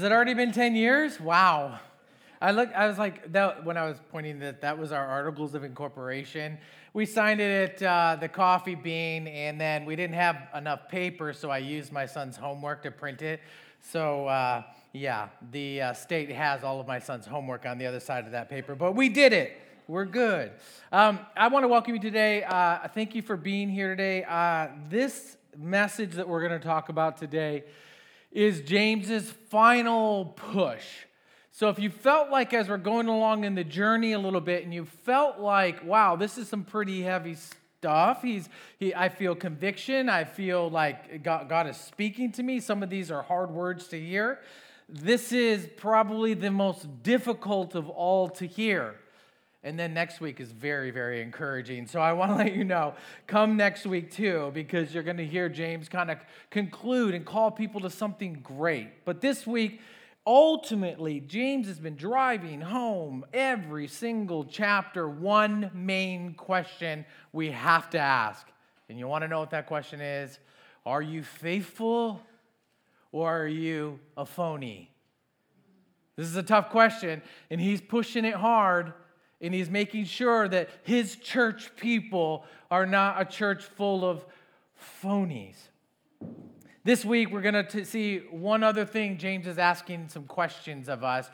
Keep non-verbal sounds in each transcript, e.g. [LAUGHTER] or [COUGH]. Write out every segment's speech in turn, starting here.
Has it already been 10 years? Wow. I look I was like that when I was pointing that that was our articles of incorporation. We signed it at uh, the coffee bean and then we didn't have enough paper so I used my son's homework to print it. So uh, yeah, the uh, state has all of my son's homework on the other side of that paper, but we did it. We're good. Um, I want to welcome you today. Uh, thank you for being here today. Uh, this message that we're going to talk about today is James's final push. So if you felt like as we're going along in the journey a little bit and you felt like, wow, this is some pretty heavy stuff. He's he I feel conviction. I feel like God, God is speaking to me. Some of these are hard words to hear. This is probably the most difficult of all to hear. And then next week is very, very encouraging. So I want to [LAUGHS] let you know come next week too, because you're going to hear James kind of conclude and call people to something great. But this week, ultimately, James has been driving home every single chapter one main question we have to ask. And you want to know what that question is? Are you faithful or are you a phony? This is a tough question, and he's pushing it hard and he's making sure that his church people are not a church full of phonies. This week, we're going to see one other thing. James is asking some questions of us.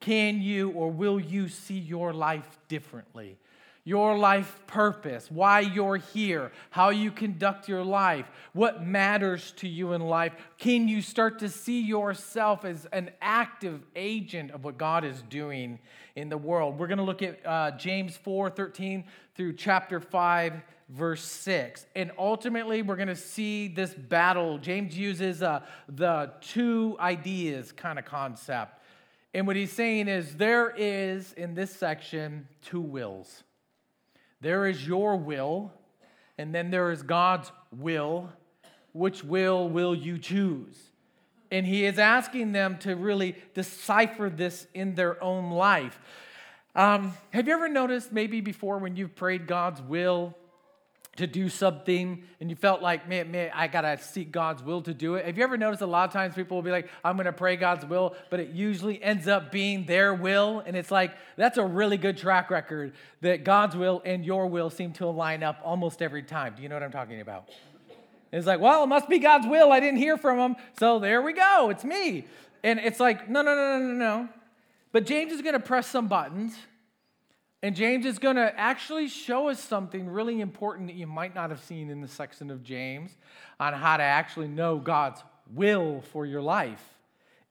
Can you or will you see your life differently? Your life purpose, why you're here, how you conduct your life, what matters to you in life. Can you start to see yourself as an active agent of what God is doing in the world? We're going to look at uh, James 4 13 through chapter 5 verse 6. And ultimately, we're going to see this battle. James uses uh, the two ideas kind of concept. And what he's saying is there is, in this section, two wills. There is your will, and then there is God's will. Which will will you choose? And he is asking them to really decipher this in their own life. Um, have you ever noticed maybe before when you've prayed God's will to do something and you felt like, man, man, I gotta seek God's will to do it. Have you ever noticed a lot of times people will be like, I'm gonna pray God's will, but it usually ends up being their will? And it's like, that's a really good track record that God's will and your will seem to line up almost every time. Do you know what I'm talking about? It's like, well, it must be God's will. I didn't hear from him. So there we go. It's me. And it's like, no, no, no, no, no, no. But James is gonna press some buttons and James is going to actually show us something really important that you might not have seen in the section of James on how to actually know God's will for your life.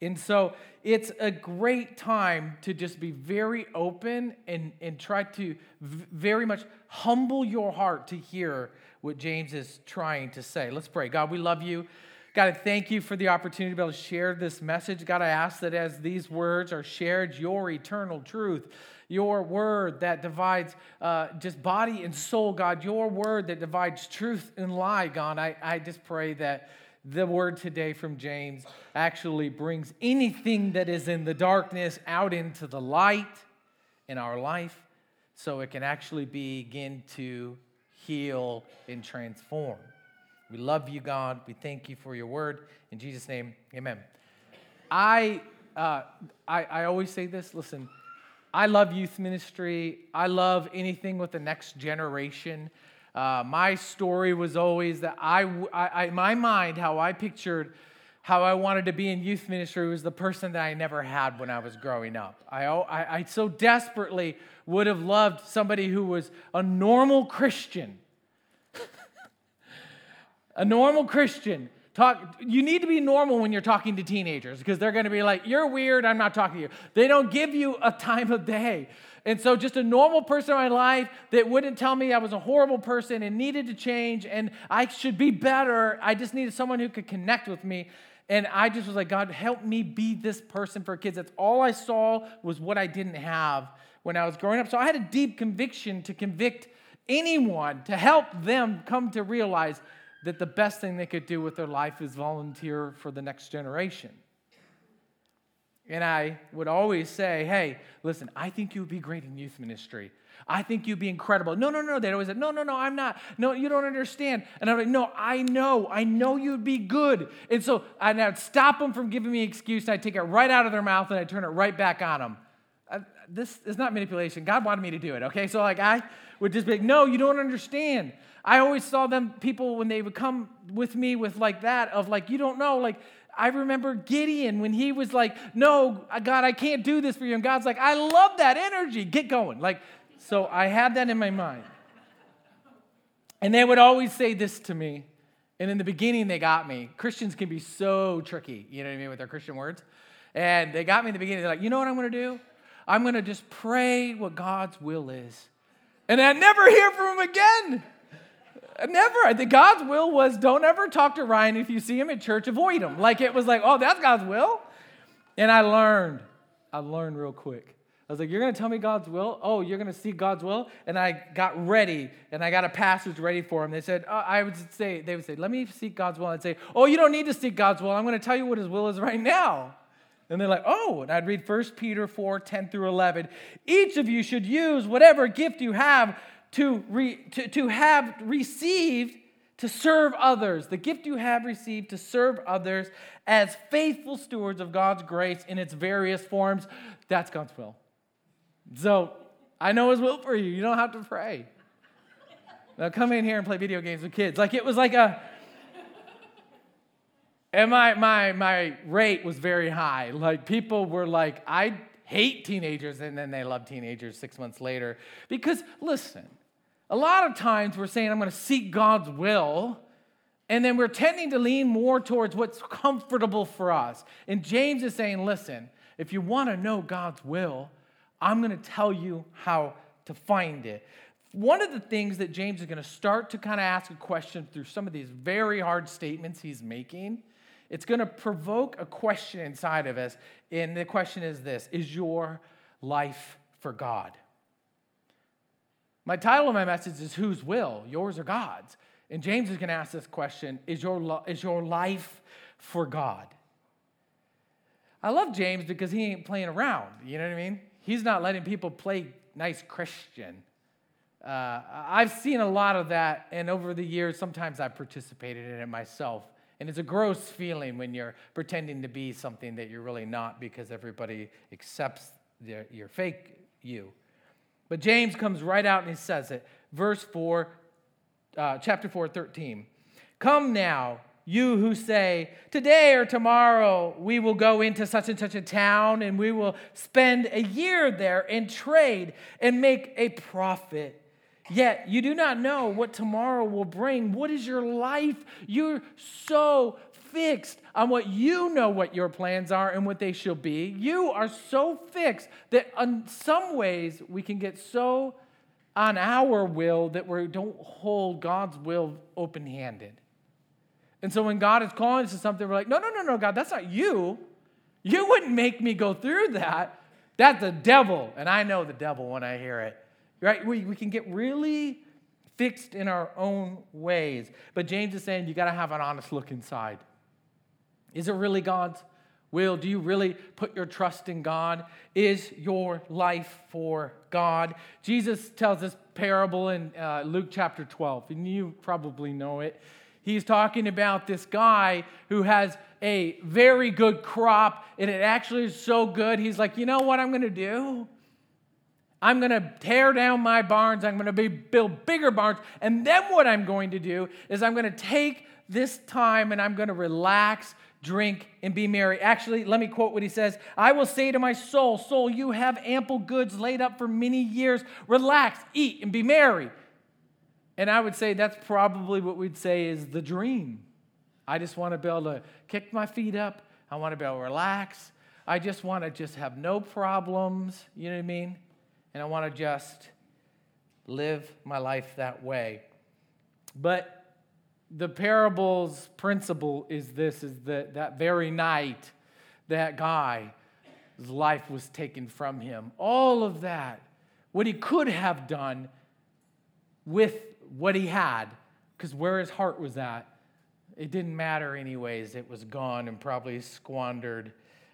And so it's a great time to just be very open and, and try to very much humble your heart to hear what James is trying to say. Let's pray. God, we love you. God, I thank you for the opportunity to be able to share this message. God, I ask that as these words are shared, your eternal truth your word that divides uh, just body and soul, God, your word that divides truth and lie, God. I, I just pray that the word today from James actually brings anything that is in the darkness out into the light in our life so it can actually begin to heal and transform. We love you, God. We thank you for your word. In Jesus' name, amen. I, uh, I, I always say this listen, I love youth ministry. I love anything with the next generation. Uh, my story was always that I, I, in my mind, how I pictured how I wanted to be in youth ministry was the person that I never had when I was growing up. I, I, I so desperately would have loved somebody who was a normal Christian. [LAUGHS] a normal Christian Talk, you need to be normal when you're talking to teenagers because they're going to be like, You're weird, I'm not talking to you. They don't give you a time of day. And so, just a normal person in my life that wouldn't tell me I was a horrible person and needed to change and I should be better. I just needed someone who could connect with me. And I just was like, God, help me be this person for kids. That's all I saw was what I didn't have when I was growing up. So, I had a deep conviction to convict anyone, to help them come to realize that the best thing they could do with their life is volunteer for the next generation. And I would always say, hey, listen, I think you would be great in youth ministry. I think you'd be incredible. No, no, no. They'd always say, no, no, no, I'm not. No, you don't understand. And I'm like, no, I know. I know you'd be good. And so and I'd stop them from giving me an excuse, and I'd take it right out of their mouth, and I'd turn it right back on them. I, uh, this is not manipulation. God wanted me to do it, okay? So, like, I would just be like, no, you don't understand. I always saw them, people, when they would come with me with like that, of like, you don't know, like, I remember Gideon when he was like, No, God, I can't do this for you. And God's like, I love that energy. Get going. Like, so I had that in my mind. And they would always say this to me. And in the beginning, they got me. Christians can be so tricky, you know what I mean, with their Christian words. And they got me in the beginning. They're like, you know what I'm going to do? I'm going to just pray what God's will is. And I never hear from him again. Never. I think God's will was don't ever talk to Ryan if you see him at church, avoid him. Like it was like, oh, that's God's will. And I learned. I learned real quick. I was like, You're going to tell me God's will? Oh, you're going to see God's will? And I got ready and I got a passage ready for him. They said, oh, I would say, They would say, Let me seek God's will. I'd say, Oh, you don't need to seek God's will. I'm going to tell you what his will is right now. And they're like, Oh, and I'd read 1 Peter 4 10 through 11. Each of you should use whatever gift you have to, re, to, to have received to serve others, the gift you have received to serve others as faithful stewards of God's grace in its various forms. That's God's will. So I know His will for you. You don't have to pray. Now come in here and play video games with kids. Like it was like a. And my, my, my rate was very high. Like people were like, I hate teenagers, and then they love teenagers six months later. Because listen, a lot of times we're saying, I'm going to seek God's will. And then we're tending to lean more towards what's comfortable for us. And James is saying, listen, if you want to know God's will, I'm going to tell you how to find it. One of the things that James is going to start to kind of ask a question through some of these very hard statements he's making, it's going to provoke a question inside of us. And the question is this Is your life for God? My title of my message is Whose Will? Yours or God's? And James is going to ask this question Is your, is your life for God? I love James because he ain't playing around. You know what I mean? He's not letting people play nice Christian. Uh, I've seen a lot of that, and over the years, sometimes I've participated in it myself. And it's a gross feeling when you're pretending to be something that you're really not because everybody accepts your fake you. But James comes right out and he says it. Verse 4, uh, chapter 4, 13. Come now, you who say, Today or tomorrow we will go into such and such a town and we will spend a year there and trade and make a profit. Yet you do not know what tomorrow will bring. What is your life? You're so fixed on what you know what your plans are and what they shall be. You are so fixed that in some ways we can get so on our will that we don't hold God's will open handed. And so when God is calling us to something, we're like, no, no, no, no, God, that's not you. You wouldn't make me go through that. That's the devil. And I know the devil when I hear it. Right? We, we can get really fixed in our own ways. But James is saying you got to have an honest look inside. Is it really God's will? Do you really put your trust in God? Is your life for God? Jesus tells this parable in uh, Luke chapter 12, and you probably know it. He's talking about this guy who has a very good crop, and it actually is so good. He's like, you know what I'm going to do? I'm going to tear down my barns. I'm going to be, build bigger barns. And then what I'm going to do is I'm going to take this time and I'm going to relax, drink, and be merry. Actually, let me quote what he says I will say to my soul, Soul, you have ample goods laid up for many years. Relax, eat, and be merry. And I would say that's probably what we'd say is the dream. I just want to be able to kick my feet up. I want to be able to relax. I just want to just have no problems, you know what I mean? And I want to just live my life that way. But the parable's principle is this is that that very night that guy's life was taken from him. All of that, what he could have done with what he had, because where his heart was at, it didn't matter anyways. It was gone and probably squandered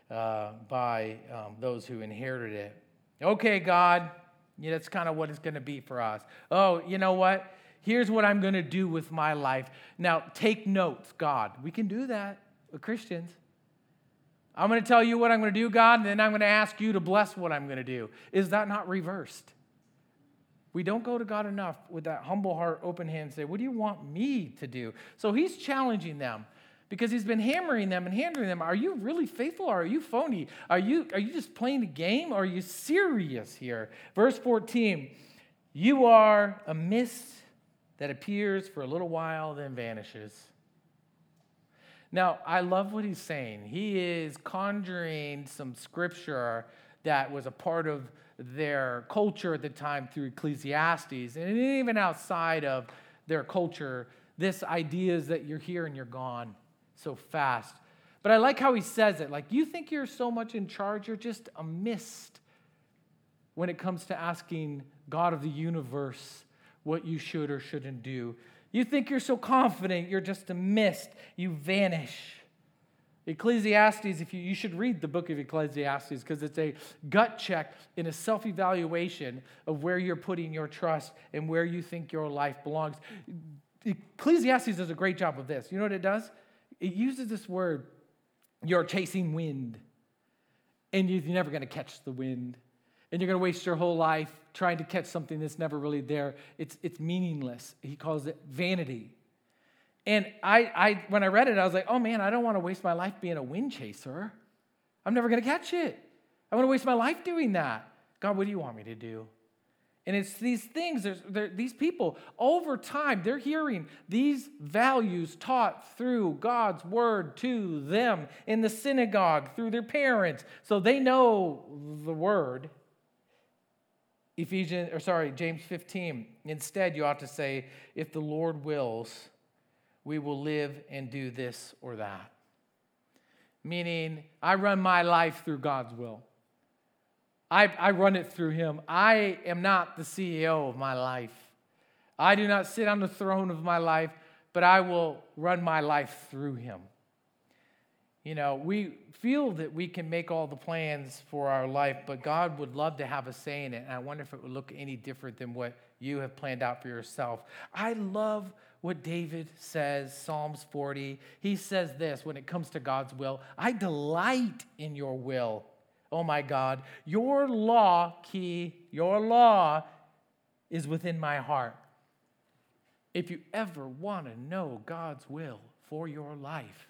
uh, by um, those who inherited it. Okay, God, yeah, that's kind of what it's going to be for us. Oh, you know what? Here's what I'm going to do with my life. Now, take notes, God. We can do that with Christians. I'm going to tell you what I'm going to do, God, and then I'm going to ask you to bless what I'm going to do. Is that not reversed? We don't go to God enough with that humble heart, open hand, and say, What do you want me to do? So he's challenging them because he's been hammering them and hammering them. Are you really faithful or are you phony? Are you, are you just playing the game or are you serious here? Verse 14 You are a mist that appears for a little while, then vanishes. Now, I love what he's saying. He is conjuring some scripture that was a part of their culture at the time through Ecclesiastes, and even outside of their culture, this idea is that you're here and you're gone so fast. But I like how he says it like, you think you're so much in charge, you're just a mist when it comes to asking God of the universe what you should or shouldn't do. You think you're so confident, you're just a mist, you vanish. Ecclesiastes, if you, you should read the book of Ecclesiastes because it's a gut check in a self evaluation of where you're putting your trust and where you think your life belongs. Ecclesiastes does a great job of this. You know what it does? It uses this word, you're chasing wind, and you're never going to catch the wind and you're going to waste your whole life trying to catch something that's never really there. It's, it's meaningless. He calls it vanity. And I, I, when I read it, I was like, oh man, I don't want to waste my life being a wind chaser. I'm never going to catch it. I want to waste my life doing that. God, what do you want me to do? And it's these things, these people, over time, they're hearing these values taught through God's word to them in the synagogue, through their parents. So they know the word. Ephesians, or sorry, James 15. Instead, you ought to say, if the Lord wills, we will live and do this or that. Meaning, I run my life through God's will. I, I run it through Him. I am not the CEO of my life. I do not sit on the throne of my life, but I will run my life through Him. You know, we feel that we can make all the plans for our life, but God would love to have a say in it. And I wonder if it would look any different than what you have planned out for yourself. I love what David says, Psalms 40. He says this when it comes to God's will I delight in your will, oh my God. Your law, key, your law is within my heart. If you ever want to know God's will for your life,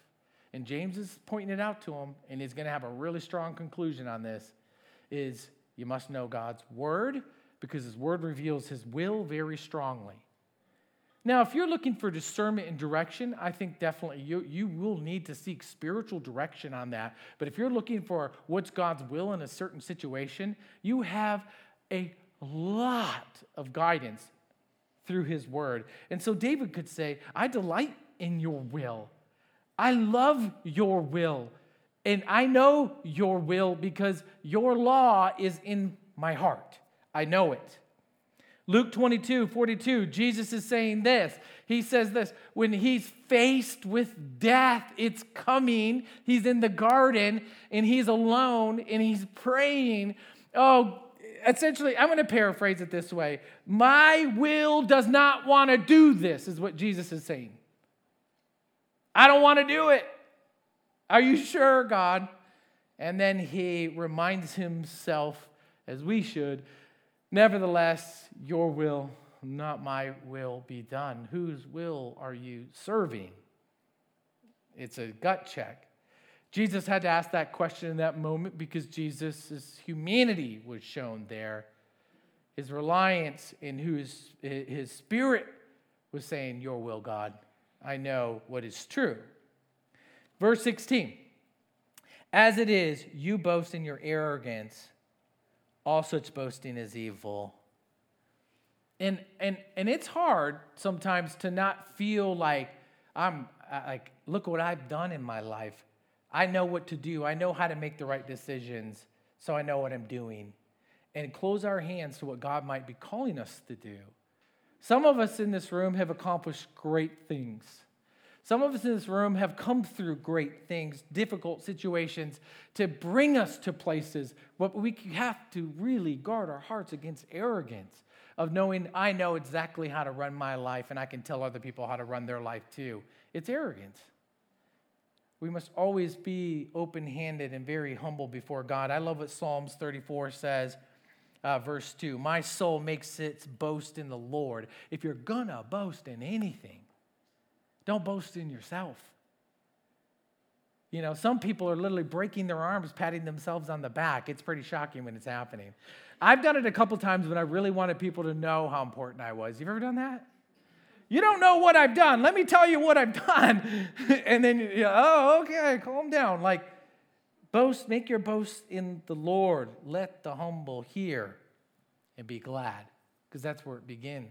and James is pointing it out to him, and he's going to have a really strong conclusion on this, is you must know God's word because his word reveals his will very strongly. Now, if you're looking for discernment and direction, I think definitely you, you will need to seek spiritual direction on that. But if you're looking for what's God's will in a certain situation, you have a lot of guidance through his word. And so David could say, I delight in your will. I love your will. And I know your will because your law is in my heart. I know it. Luke 22, 42, Jesus is saying this. He says this when he's faced with death, it's coming. He's in the garden and he's alone and he's praying. Oh, essentially, I'm going to paraphrase it this way My will does not want to do this, is what Jesus is saying. I don't want to do it. Are you sure, God? And then he reminds himself, as we should, nevertheless, your will, not my will, be done. Whose will are you serving? It's a gut check. Jesus had to ask that question in that moment because Jesus' humanity was shown there. His reliance in whose his spirit was saying, Your will, God. I know what is true. Verse 16 As it is, you boast in your arrogance, all such boasting is evil. And, and, and it's hard sometimes to not feel like I'm like, look what I've done in my life. I know what to do. I know how to make the right decisions, so I know what I'm doing. And close our hands to what God might be calling us to do. Some of us in this room have accomplished great things. Some of us in this room have come through great things, difficult situations to bring us to places, but we have to really guard our hearts against arrogance of knowing I know exactly how to run my life and I can tell other people how to run their life too. It's arrogance. We must always be open handed and very humble before God. I love what Psalms 34 says, uh, verse 2 My soul makes its boast in the Lord. If you're gonna boast in anything, don't boast in yourself. You know, some people are literally breaking their arms, patting themselves on the back. It's pretty shocking when it's happening. I've done it a couple times when I really wanted people to know how important I was. You've ever done that? You don't know what I've done. Let me tell you what I've [LAUGHS] done. and then, you know, oh, okay, calm down. Like, boast, make your boast in the Lord. Let the humble hear and be glad, because that's where it begins.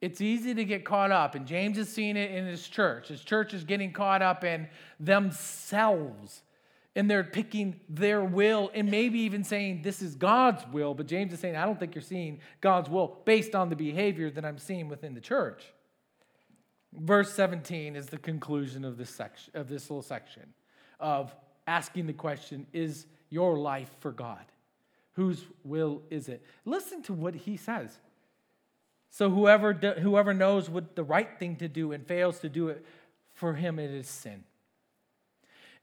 It's easy to get caught up, and James has seen it in his church. His church is getting caught up in themselves, and they're picking their will, and maybe even saying, This is God's will. But James is saying, I don't think you're seeing God's will based on the behavior that I'm seeing within the church. Verse 17 is the conclusion of this section of this little section of asking the question, Is your life for God? Whose will is it? Listen to what he says. So whoever, whoever knows what the right thing to do and fails to do it, for him it is sin.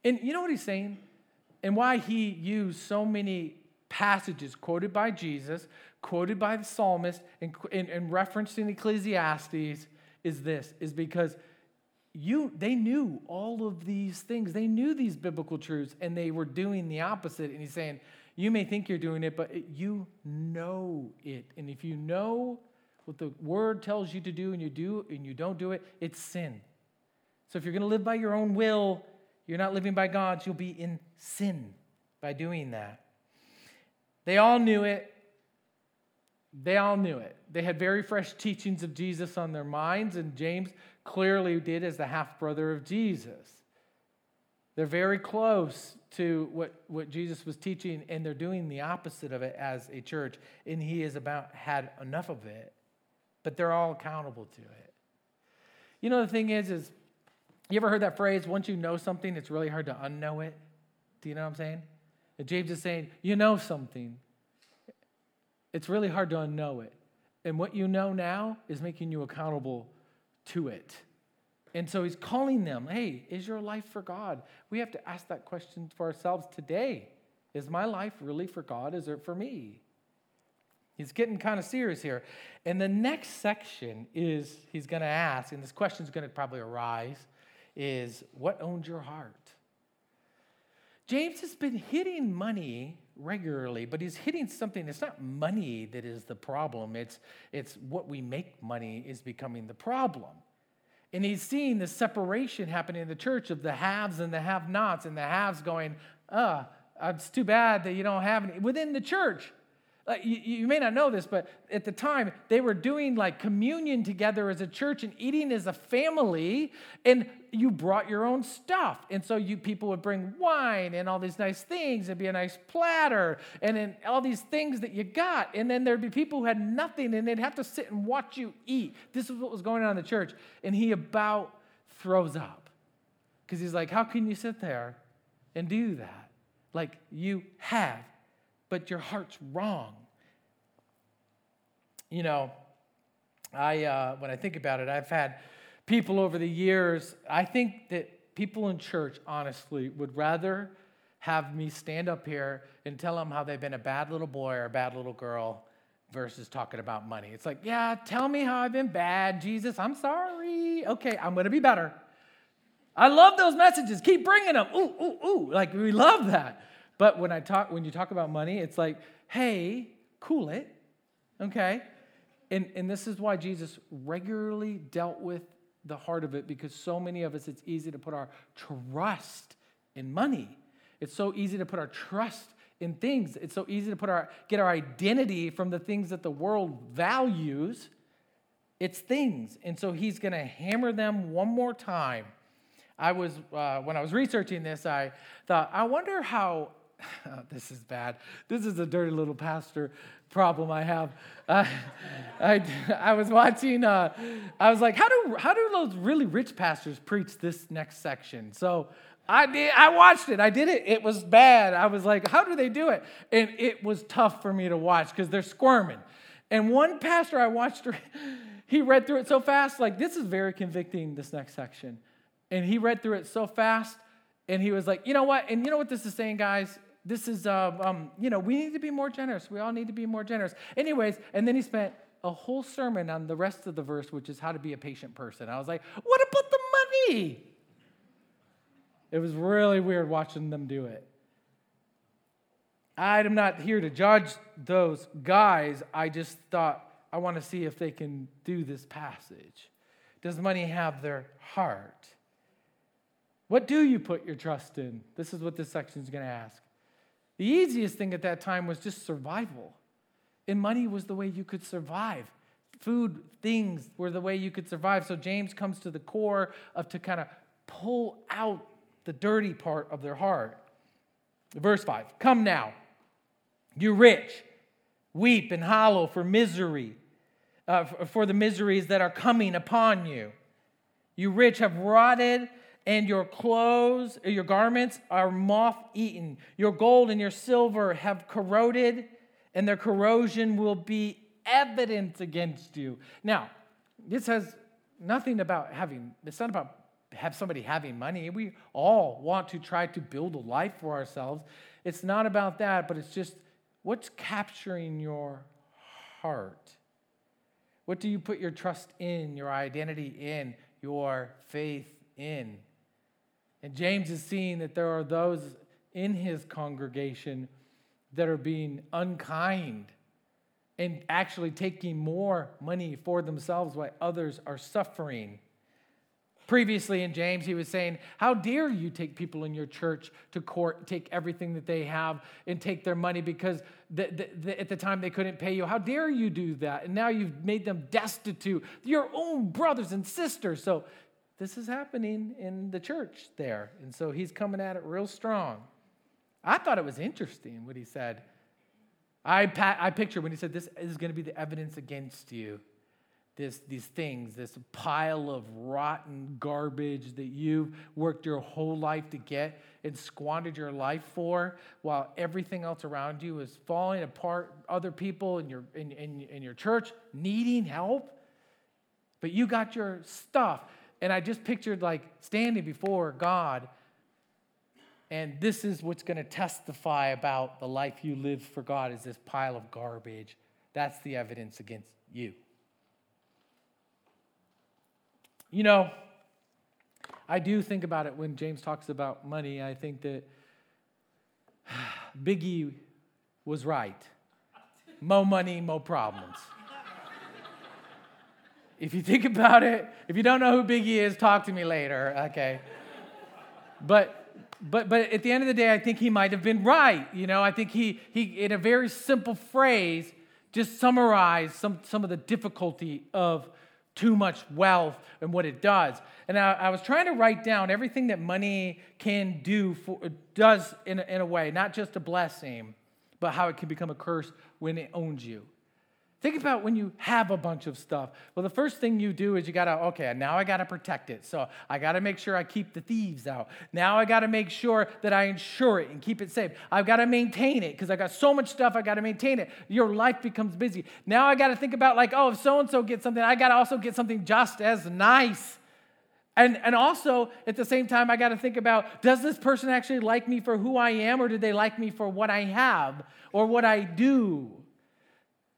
And you know what he's saying? And why he used so many passages quoted by Jesus, quoted by the psalmist, and, and, and referenced in Ecclesiastes is this, is because you they knew all of these things. They knew these biblical truths, and they were doing the opposite. And he's saying, you may think you're doing it, but you know it. And if you know what the word tells you to do and you do and you don't do it, it's sin. So if you're going to live by your own will, you're not living by God's, you'll be in sin by doing that. They all knew it. They all knew it. They had very fresh teachings of Jesus on their minds, and James clearly did as the half brother of Jesus. They're very close to what, what Jesus was teaching, and they're doing the opposite of it as a church, and he has about had enough of it but they're all accountable to it. You know, the thing is, is you ever heard that phrase, once you know something, it's really hard to unknow it? Do you know what I'm saying? And James is saying, you know something. It's really hard to unknow it. And what you know now is making you accountable to it. And so he's calling them, hey, is your life for God? We have to ask that question for ourselves today. Is my life really for God? Is it for me? He's getting kind of serious here. And the next section is he's going to ask, and this question is going to probably arise, is what owns your heart? James has been hitting money regularly, but he's hitting something. It's not money that is the problem, it's, it's what we make money is becoming the problem. And he's seeing the separation happening in the church of the haves and the have nots, and the haves going, ah, oh, it's too bad that you don't have any within the church. Uh, you, you, may not know this, but at the time, they were doing like communion together as a church and eating as a family, and you brought your own stuff. And so you people would bring wine and all these nice things. It'd be a nice platter and then all these things that you got. And then there'd be people who had nothing and they'd have to sit and watch you eat. This is what was going on in the church. And he about throws up because he's like, How can you sit there and do that? Like you have but your heart's wrong. You know, I uh, when I think about it, I've had people over the years. I think that people in church, honestly, would rather have me stand up here and tell them how they've been a bad little boy or a bad little girl versus talking about money. It's like, yeah, tell me how I've been bad, Jesus. I'm sorry. Okay, I'm going to be better. I love those messages. Keep bringing them. Ooh, ooh, ooh. Like we love that. But when I talk, when you talk about money, it's like, hey, cool it, okay? And, and this is why Jesus regularly dealt with the heart of it because so many of us, it's easy to put our trust in money. It's so easy to put our trust in things. It's so easy to put our, get our identity from the things that the world values. It's things. And so he's going to hammer them one more time. I was, uh, when I was researching this, I thought, I wonder how [LAUGHS] this is bad. This is a dirty little pastor problem I have. I, I was watching, uh, I was like, how do, how do those really rich pastors preach this next section? So I did, I watched it. I did it. It was bad. I was like, how do they do it? And it was tough for me to watch because they're squirming. And one pastor I watched, [LAUGHS] he read through it so fast, like, this is very convicting, this next section. And he read through it so fast, and he was like, you know what? And you know what this is saying, guys? This is, uh, um, you know, we need to be more generous. We all need to be more generous. Anyways, and then he spent a whole sermon on the rest of the verse, which is how to be a patient person. I was like, what about the money? It was really weird watching them do it. I'm not here to judge those guys. I just thought, I want to see if they can do this passage. Does money have their heart? What do you put your trust in? This is what this section is going to ask. The easiest thing at that time was just survival. And money was the way you could survive. Food, things were the way you could survive. So James comes to the core of to kind of pull out the dirty part of their heart. Verse 5 Come now, you rich, weep and hollow for misery, uh, for the miseries that are coming upon you. You rich have rotted and your clothes, your garments are moth eaten. Your gold and your silver have corroded, and their corrosion will be evidence against you. Now, this has nothing about having, it's not about have somebody having money. We all want to try to build a life for ourselves. It's not about that, but it's just what's capturing your heart? What do you put your trust in, your identity in, your faith in? And James is seeing that there are those in his congregation that are being unkind and actually taking more money for themselves while others are suffering. Previously in James, he was saying, How dare you take people in your church to court, take everything that they have, and take their money because the, the, the, at the time they couldn't pay you? How dare you do that? And now you've made them destitute, your own brothers and sisters. So this is happening in the church there. And so he's coming at it real strong. I thought it was interesting what he said. I, I picture when he said, This is going to be the evidence against you. This, these things, this pile of rotten garbage that you've worked your whole life to get and squandered your life for, while everything else around you is falling apart, other people in your, in, in, in your church needing help, but you got your stuff. And I just pictured like standing before God, and this is what's going to testify about the life you lived for God is this pile of garbage. That's the evidence against you. You know, I do think about it when James talks about money. I think that [SIGHS] Biggie was right. Mo money, mo problems. If you think about it, if you don't know who Biggie is, talk to me later, okay? But but but at the end of the day, I think he might have been right. You know, I think he he in a very simple phrase just summarized some some of the difficulty of too much wealth and what it does. And I, I was trying to write down everything that money can do for does in a, in a way, not just a blessing, but how it can become a curse when it owns you. Think about when you have a bunch of stuff. Well, the first thing you do is you got to, okay, now I got to protect it. So I got to make sure I keep the thieves out. Now I got to make sure that I insure it and keep it safe. I've got to maintain it because I got so much stuff, I got to maintain it. Your life becomes busy. Now I got to think about, like, oh, if so and so gets something, I got to also get something just as nice. And, and also, at the same time, I got to think about does this person actually like me for who I am, or do they like me for what I have or what I do?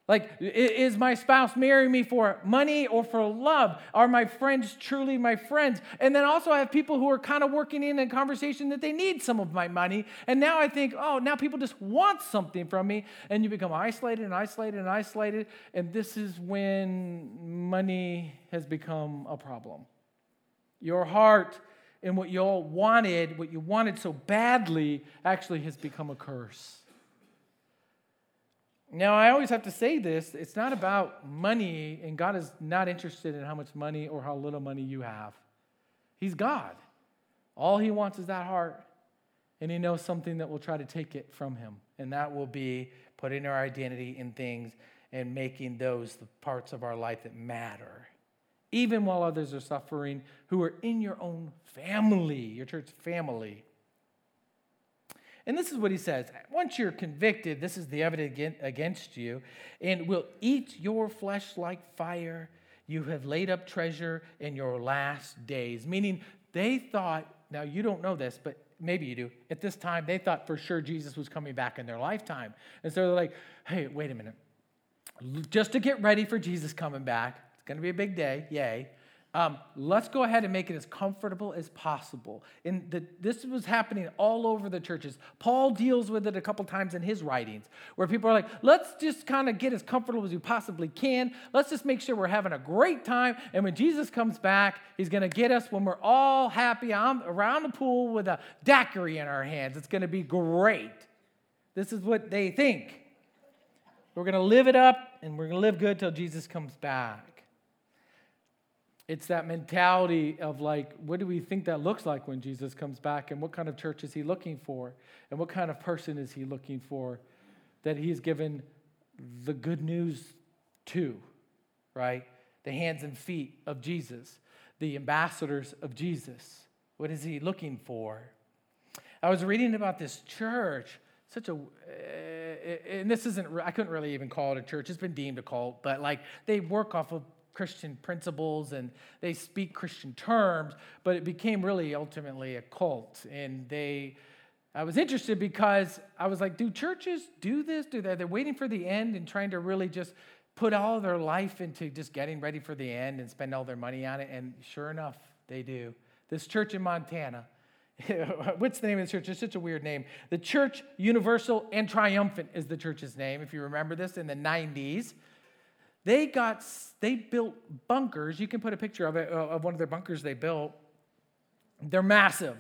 Like, is my spouse marrying me for money or for love? Are my friends truly my friends? And then also, I have people who are kind of working in a conversation that they need some of my money. And now I think, oh, now people just want something from me. And you become isolated and isolated and isolated. And this is when money has become a problem. Your heart and what you all wanted, what you wanted so badly, actually has become a curse. Now, I always have to say this it's not about money, and God is not interested in how much money or how little money you have. He's God. All He wants is that heart. and he knows something that will try to take it from him. And that will be putting our identity in things and making those the parts of our life that matter. Even while others are suffering who are in your own family, your church family. And this is what he says Once you're convicted, this is the evidence against you, and will eat your flesh like fire. You have laid up treasure in your last days. Meaning, they thought, now you don't know this, but maybe you do. At this time, they thought for sure Jesus was coming back in their lifetime. And so they're like, hey, wait a minute. Just to get ready for Jesus coming back, it's going to be a big day, yay. Um, let's go ahead and make it as comfortable as possible. And the, this was happening all over the churches. Paul deals with it a couple times in his writings, where people are like, let's just kind of get as comfortable as we possibly can. Let's just make sure we're having a great time. And when Jesus comes back, he's going to get us when we're all happy on, around the pool with a daiquiri in our hands. It's going to be great. This is what they think. We're going to live it up and we're going to live good till Jesus comes back. It's that mentality of like, what do we think that looks like when Jesus comes back? And what kind of church is he looking for? And what kind of person is he looking for that he's given the good news to, right? The hands and feet of Jesus, the ambassadors of Jesus. What is he looking for? I was reading about this church, such a, eh, and this isn't, I couldn't really even call it a church. It's been deemed a cult, but like they work off of Christian principles and they speak Christian terms, but it became really ultimately a cult. And they, I was interested because I was like, do churches do this? Do they? They're waiting for the end and trying to really just put all their life into just getting ready for the end and spend all their money on it. And sure enough, they do. This church in Montana, [LAUGHS] what's the name of the church? It's such a weird name. The Church Universal and Triumphant is the church's name, if you remember this in the 90s. They got, they built bunkers. You can put a picture of it, uh, of one of their bunkers they built. They're massive.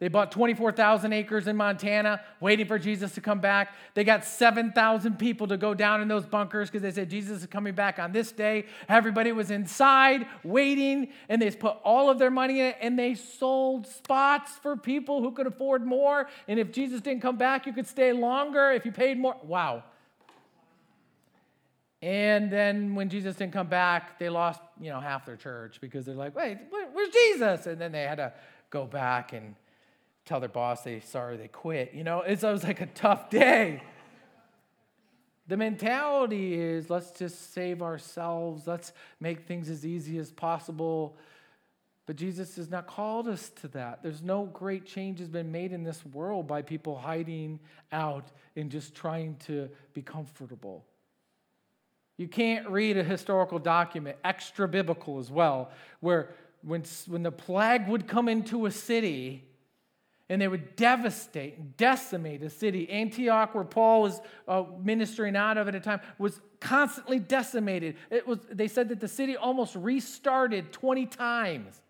They bought 24,000 acres in Montana, waiting for Jesus to come back. They got 7,000 people to go down in those bunkers because they said Jesus is coming back on this day. Everybody was inside waiting, and they put all of their money in it, and they sold spots for people who could afford more. And if Jesus didn't come back, you could stay longer if you paid more. Wow. And then when Jesus didn't come back, they lost, you know, half their church because they're like, wait, where's Jesus? And then they had to go back and tell their boss they sorry they quit. You know, it was like a tough day. The mentality is let's just save ourselves, let's make things as easy as possible. But Jesus has not called us to that. There's no great change has been made in this world by people hiding out and just trying to be comfortable. You can't read a historical document, extra biblical as well, where when, when the plague would come into a city and they would devastate and decimate a city. Antioch, where Paul was uh, ministering out of at a time, was constantly decimated. It was, they said that the city almost restarted 20 times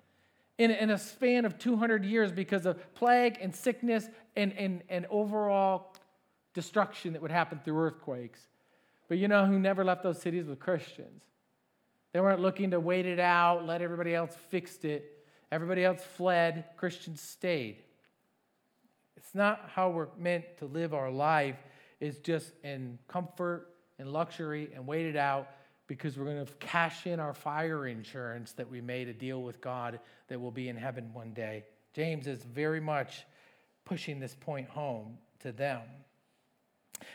in, in a span of 200 years because of plague and sickness and, and, and overall destruction that would happen through earthquakes. But you know who never left those cities with Christians? They weren't looking to wait it out, let everybody else fix it. Everybody else fled, Christians stayed. It's not how we're meant to live our life, it's just in comfort and luxury and wait it out because we're going to cash in our fire insurance that we made a deal with God that will be in heaven one day. James is very much pushing this point home to them.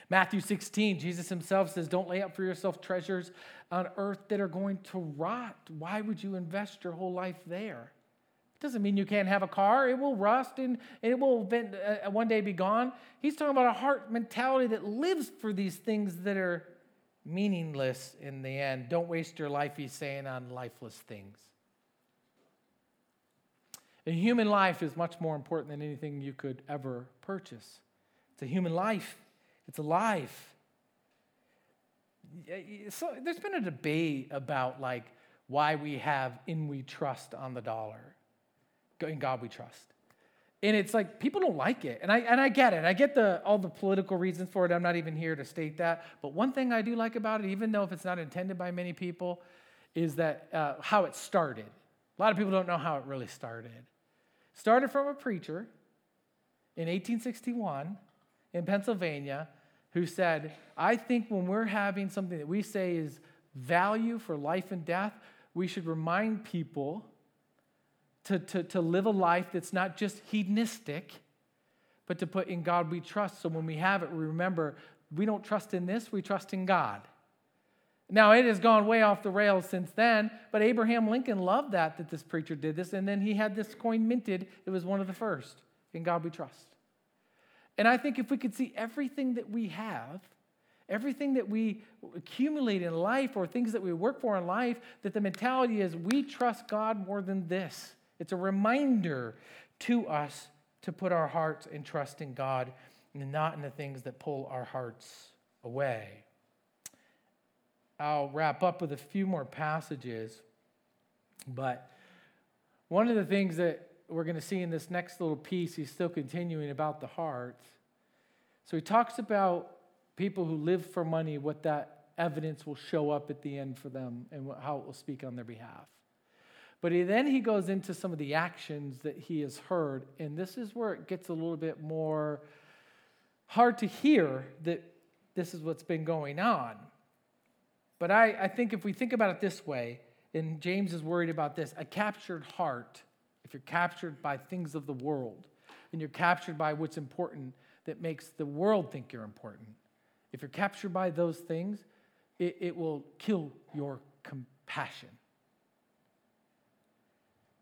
Matthew 16, Jesus himself says, Don't lay up for yourself treasures on earth that are going to rot. Why would you invest your whole life there? It doesn't mean you can't have a car. It will rust and, it will uh, one day be gone. He's talking about a heart mentality that lives for these things that are meaningless in the end. Don't waste your life, he's saying, on lifeless things. A human life is much more important than anything you could ever purchase. It's a human life. It's alive. So there's been a debate about like why we have in we trust on the dollar. In God we trust. And it's like people don't like it. And I and I get it. I get the all the political reasons for it. I'm not even here to state that. But one thing I do like about it, even though if it's not intended by many people, is that uh, how it started. A lot of people don't know how it really started. Started from a preacher in 1861 in Pennsylvania who said, I think when we're having something that we say is value for life and death, we should remind people to, to, to live a life that's not just hedonistic, but to put in God we trust. So when we have it, we remember we don't trust in this, we trust in God. Now, it has gone way off the rails since then, but Abraham Lincoln loved that, that this preacher did this, and then he had this coin minted. It was one of the first. In God we trust. And I think if we could see everything that we have, everything that we accumulate in life or things that we work for in life, that the mentality is we trust God more than this. It's a reminder to us to put our hearts and trust in God and not in the things that pull our hearts away. I'll wrap up with a few more passages, but one of the things that we're going to see in this next little piece, he's still continuing about the heart. So he talks about people who live for money, what that evidence will show up at the end for them and how it will speak on their behalf. But he, then he goes into some of the actions that he has heard, and this is where it gets a little bit more hard to hear that this is what's been going on. But I, I think if we think about it this way, and James is worried about this a captured heart, if you're captured by things of the world, and you're captured by what's important that makes the world think you're important, if you're captured by those things, it, it will kill your compassion.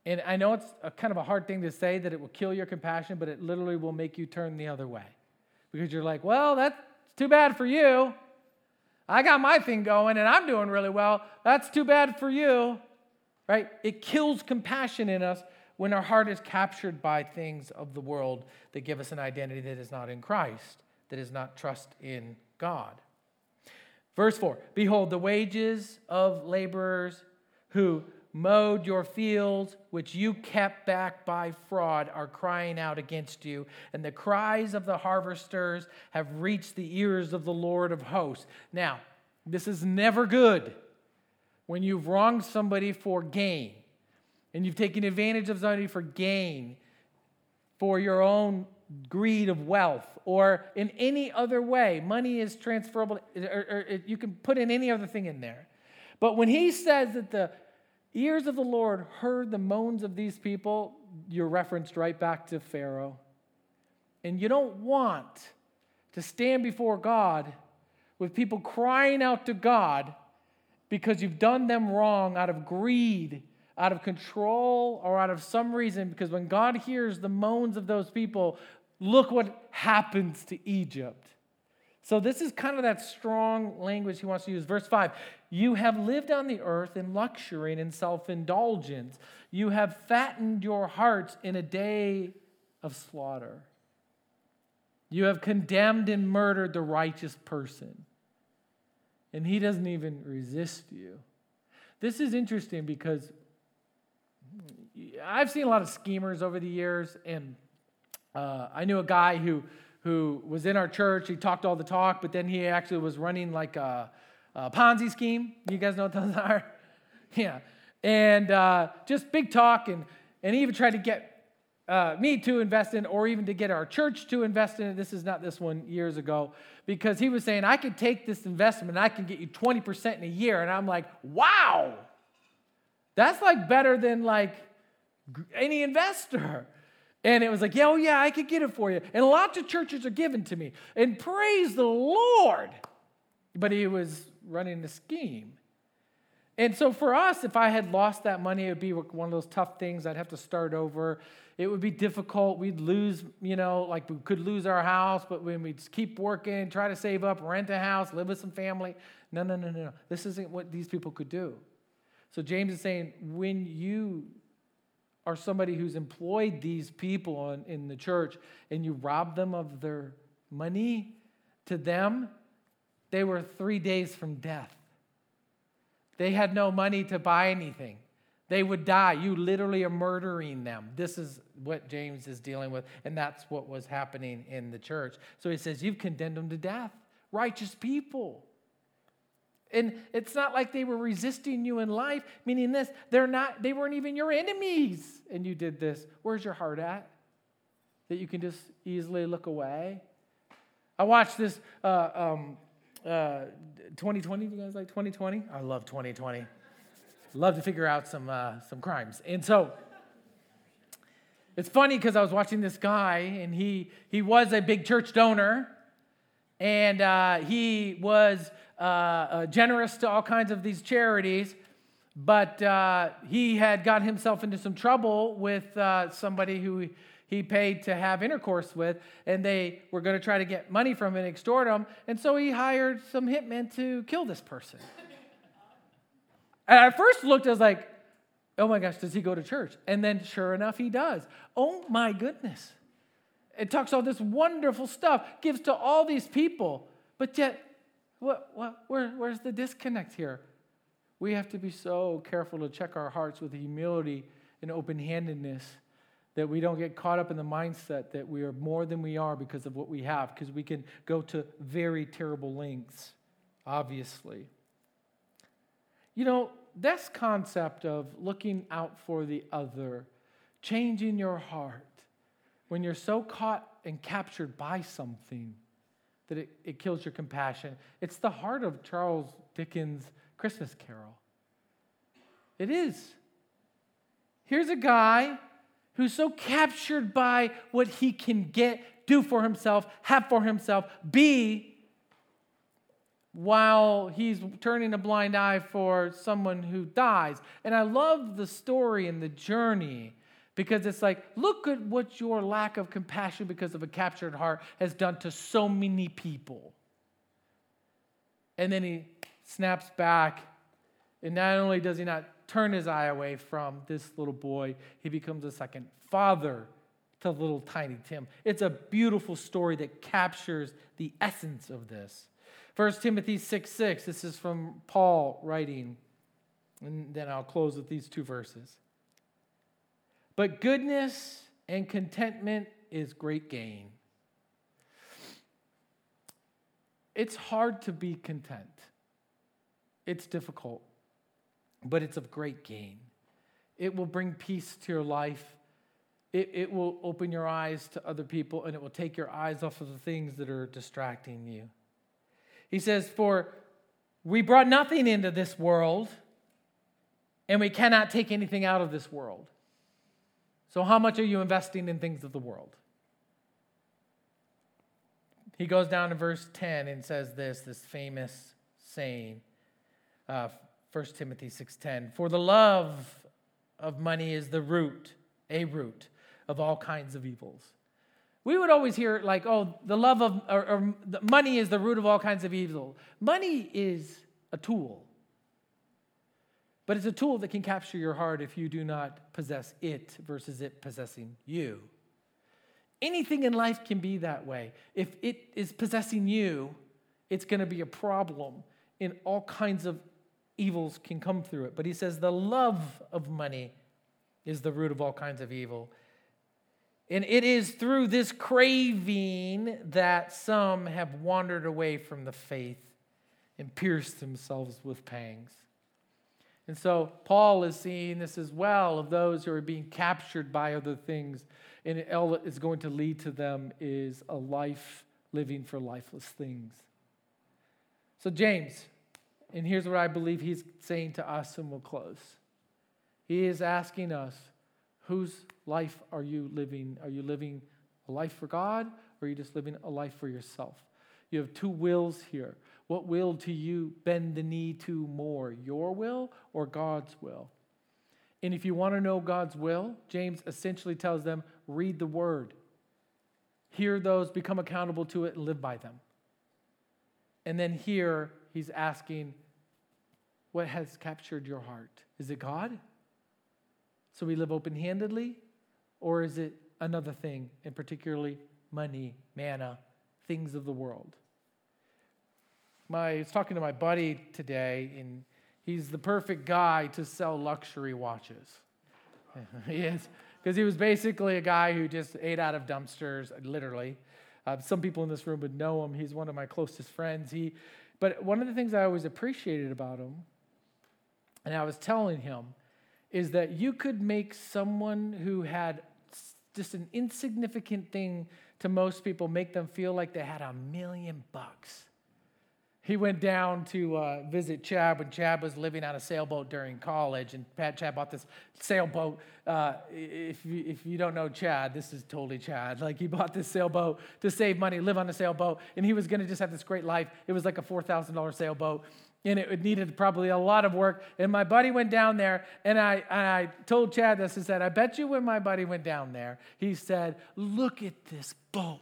And I know it's a kind of a hard thing to say that it will kill your compassion, but it literally will make you turn the other way. Because you're like, well, that's too bad for you. I got my thing going and I'm doing really well. That's too bad for you. Right? It kills compassion in us when our heart is captured by things of the world that give us an identity that is not in Christ, that is not trust in God. Verse 4 Behold, the wages of laborers who mowed your fields, which you kept back by fraud, are crying out against you. And the cries of the harvesters have reached the ears of the Lord of hosts. Now, this is never good when you've wronged somebody for gain and you've taken advantage of somebody for gain, for your own greed of wealth, or in any other way. Money is transferable, or, or, you can put in any other thing in there. But when he says that the ears of the Lord heard the moans of these people, you're referenced right back to Pharaoh. And you don't want to stand before God with people crying out to God because you've done them wrong out of greed, out of control, or out of some reason. Because when God hears the moans of those people, look what happens to Egypt. So, this is kind of that strong language he wants to use. Verse 5 You have lived on the earth in luxury and in self indulgence. You have fattened your hearts in a day of slaughter. You have condemned and murdered the righteous person. And he doesn't even resist you. This is interesting because I've seen a lot of schemers over the years, and uh, I knew a guy who who was in our church. He talked all the talk, but then he actually was running like a, a Ponzi scheme. You guys know what those [LAUGHS] are? yeah. And uh, just big talk, and, and he even tried to get uh, me to invest in, or even to get our church to invest in it. This is not this one years ago, because he was saying, I could take this investment I can get you 20% in a year. And I'm like, wow, that's like better than like any investor. And it was like, yeah, oh, yeah, I could get it for you. And lots of churches are given to me. And praise the Lord. But he was running the scheme. And so for us, if I had lost that money, it would be one of those tough things. I'd have to start over. It would be difficult. We'd lose, you know, like we could lose our house, but when we'd keep working, try to save up, rent a house, live with some family. No, no, no, no. This isn't what these people could do. So James is saying, when you are somebody who's employed these people in, in the church and you rob them of their money, to them, they were three days from death. They had no money to buy anything. They would die. You literally are murdering them. This is what James is dealing with, and that's what was happening in the church. So he says, You've condemned them to death. Righteous people. And it's not like they were resisting you in life, meaning this, they're not, they weren't even your enemies, and you did this. Where's your heart at? that you can just easily look away. I watched this uh, um, uh, 2020. Do you guys like 2020? I love 2020. love to figure out some uh, some crimes, and so it's funny because I was watching this guy, and he he was a big church donor, and uh, he was uh, uh, generous to all kinds of these charities. But uh, he had got himself into some trouble with uh, somebody who he paid to have intercourse with, and they were going to try to get money from him and extort him. And so he hired some hitmen to kill this person. and I first looked, I was like, oh my gosh, does he go to church? And then sure enough, he does. Oh my goodness. It talks all this wonderful stuff, gives to all these people, but yet, what, what, where, where's the disconnect here? We have to be so careful to check our hearts with humility and open handedness that we don't get caught up in the mindset that we are more than we are because of what we have, because we can go to very terrible lengths, obviously. You know, this concept of looking out for the other, changing your heart, when you're so caught and captured by something that it, it kills your compassion, it's the heart of Charles Dickens' Christmas Carol. It is. Here's a guy who's so captured by what he can get, do for himself, have for himself, be, while he's turning a blind eye for someone who dies. And I love the story and the journey because it's like, look at what your lack of compassion because of a captured heart has done to so many people. And then he snaps back, and not only does he not turn his eye away from this little boy, he becomes a second father to little tiny Tim. It's a beautiful story that captures the essence of this. 1 Timothy 6 6, this is from Paul writing, and then I'll close with these two verses. But goodness and contentment is great gain. It's hard to be content. It's difficult but it's of great gain. It will bring peace to your life. It, it will open your eyes to other people and it will take your eyes off of the things that are distracting you. He says, For we brought nothing into this world and we cannot take anything out of this world. So, how much are you investing in things of the world? He goes down to verse 10 and says this, this famous saying. Uh, 1 Timothy 6:10 For the love of money is the root, a root of all kinds of evils. We would always hear like, oh, the love of or, or money is the root of all kinds of evil. Money is a tool. But it's a tool that can capture your heart if you do not possess it versus it possessing you. Anything in life can be that way. If it is possessing you, it's going to be a problem and all kinds of evils can come through it. But he says the love of money is the root of all kinds of evil. And it is through this craving that some have wandered away from the faith and pierced themselves with pangs. And so Paul is seeing this as well of those who are being captured by other things. And that is going to lead to them is a life living for lifeless things. So, James, and here's what I believe he's saying to us, and we'll close. He is asking us, whose life are you living? Are you living a life for God, or are you just living a life for yourself? You have two wills here. What will to you bend the knee to more, your will or God's will? And if you want to know God's will, James essentially tells them read the word, hear those, become accountable to it, and live by them. And then here, he's asking, What has captured your heart? Is it God? So we live open handedly? Or is it another thing, and particularly money, mammon, things of the world? My, I was talking to my buddy today, and he's the perfect guy to sell luxury watches. [LAUGHS] he is, because he was basically a guy who just ate out of dumpsters, literally. Uh, some people in this room would know him. He's one of my closest friends. He but one of the things I always appreciated about him, and I was telling him, is that you could make someone who had just an insignificant thing to most people make them feel like they had a million bucks. He went down to uh, visit Chad when Chad was living on a sailboat during college, and Pat Chad bought this sailboat. Uh, if, you, if you don't know Chad, this is totally Chad. [LAUGHS] Like he bought this sailboat to save money, live on a sailboat, and he was going to just have this great life. It was like a four thousand dollar sailboat, and it needed probably a lot of work. And my buddy went down there, and I, and I told Chad this. I said, I bet you when my buddy went down there, he said, Look at this boat.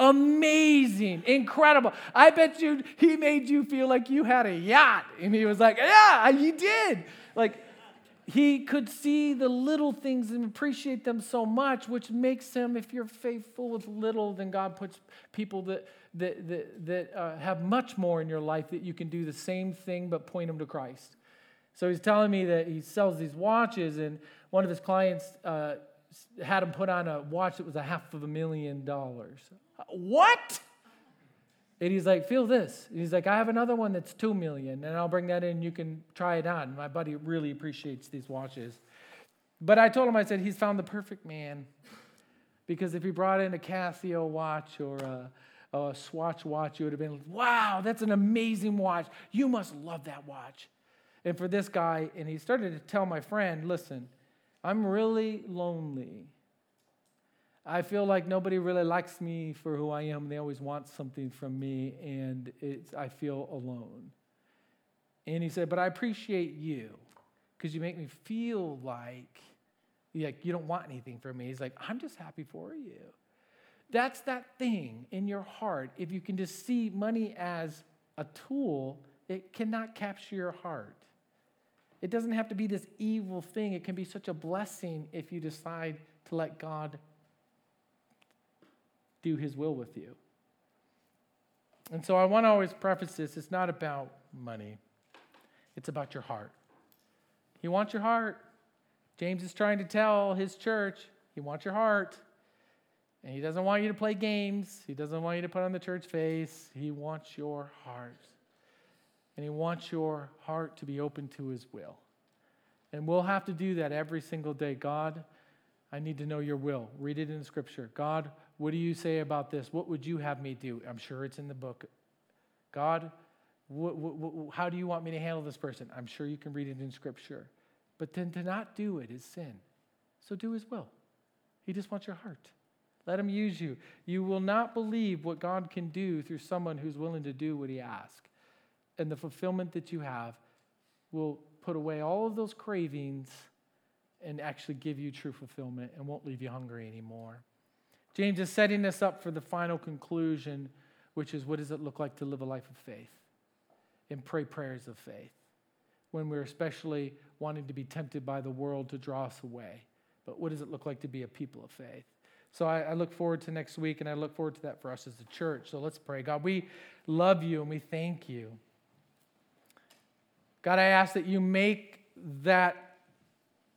Amazing, incredible. I bet you he made you feel like you had a yacht. And he was like, Yeah, he did. Like, he could see the little things and appreciate them so much, which makes him, if you're faithful with little, then God puts people that, that, that, that uh, have much more in your life that you can do the same thing but point them to Christ. So he's telling me that he sells these watches, and one of his clients uh, had him put on a watch that was a half of a million dollars. What? And he's like, feel this. And he's like, I have another one that's two million, and I'll bring that in. You can try it on. My buddy really appreciates these watches. But I told him, I said, he's found the perfect man. Because if he brought in a Casio watch or a, a Swatch watch, you would have been, wow, that's an amazing watch. You must love that watch. And for this guy, and he started to tell my friend, listen, I'm really lonely. I feel like nobody really likes me for who I am. They always want something from me, and it's, I feel alone. And he said, But I appreciate you because you make me feel like, like you don't want anything from me. He's like, I'm just happy for you. That's that thing in your heart. If you can just see money as a tool, it cannot capture your heart. It doesn't have to be this evil thing. It can be such a blessing if you decide to let God do his will with you. And so I want to always preface this it's not about money, it's about your heart. He wants your heart. James is trying to tell his church, he wants your heart. And he doesn't want you to play games. He doesn't want you to put on the church face. He wants your heart. And he wants your heart to be open to his will. And we'll have to do that every single day. God, I need to know your will. Read it in Scripture. God, what do you say about this? What would you have me do? I'm sure it's in the book. God, how do you want me to handle this person? I'm sure you can read it in Scripture. But then to not do it is sin. So do His will. He just wants your heart. Let Him use you. You will not believe what God can do through someone who's willing to do what He asks. And the fulfillment that you have will put away all of those cravings and actually give you true fulfillment and won't leave you hungry anymore. James is setting us up for the final conclusion, which is what does it look like to live a life of faith and pray prayers of faith when we're especially wanting to be tempted by the world to draw us away. But what does it look like to be a people of faith? So I, I, look forward to next week, and I look forward to that for us as a church. So let's pray. God, we love you and we thank you. God, I ask that you make that,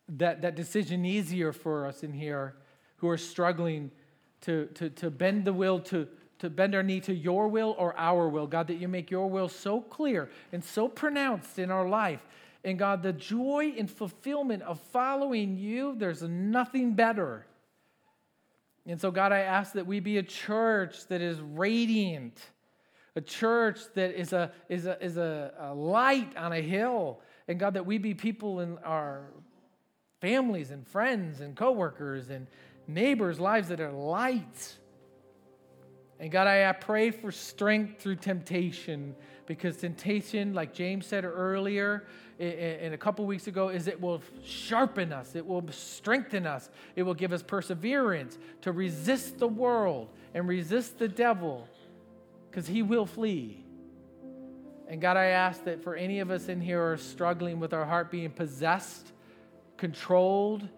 that, that decision easier for us in here who are struggling to, to, to bend the will to, to bend our knee to your will or our will. God, that you make your will so clear and so pronounced in our life. And God, the joy and fulfillment of following you, there's nothing better. And so, God, I ask that we be a church that is radiant, a church that is a, is a, is a, a light on a hill. And God, that we be people in our families and friends and coworkers and neighbors' lives that are light. And God, I, pray for strength through temptation because temptation, like James said earlier, and a couple weeks ago, is it will sharpen us, it will strengthen us, it will give us perseverance to resist the world and resist the devil because he will flee. And God, I ask that for any of us in here who are struggling with our heart being possessed, controlled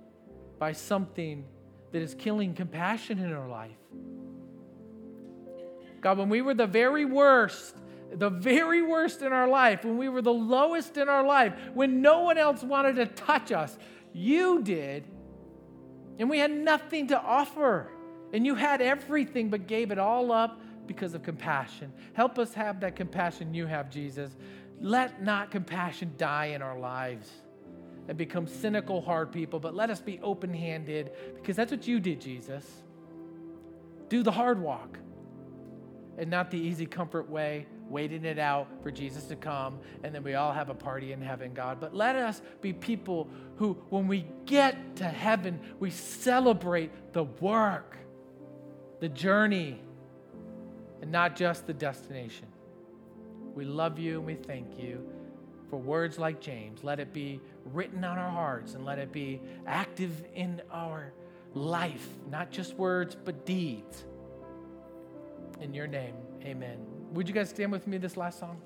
by something that is killing compassion in our life. God, when we were the very worst, the very worst in our life, when we were the lowest in our life, when no one else wanted to touch us, you did. And we had nothing to offer. And you had everything but gave it all up because of compassion. Help us have that compassion you have, Jesus. Let not compassion die in our lives. and become cynical, hard people, but let us be open handed because that's what you did, Jesus. Do the hard walk and not the easy comfort way, waiting it out for Jesus to come, and then we all have a party in heaven, God. But let us be people who, when we get to heaven, we celebrate the work, the journey, and not just the destination. We love you and we thank you for words like James. Let it be written on our hearts and let it be active in our life, not just words, but deeds. In your name, amen. Would you guys stand with me this last song?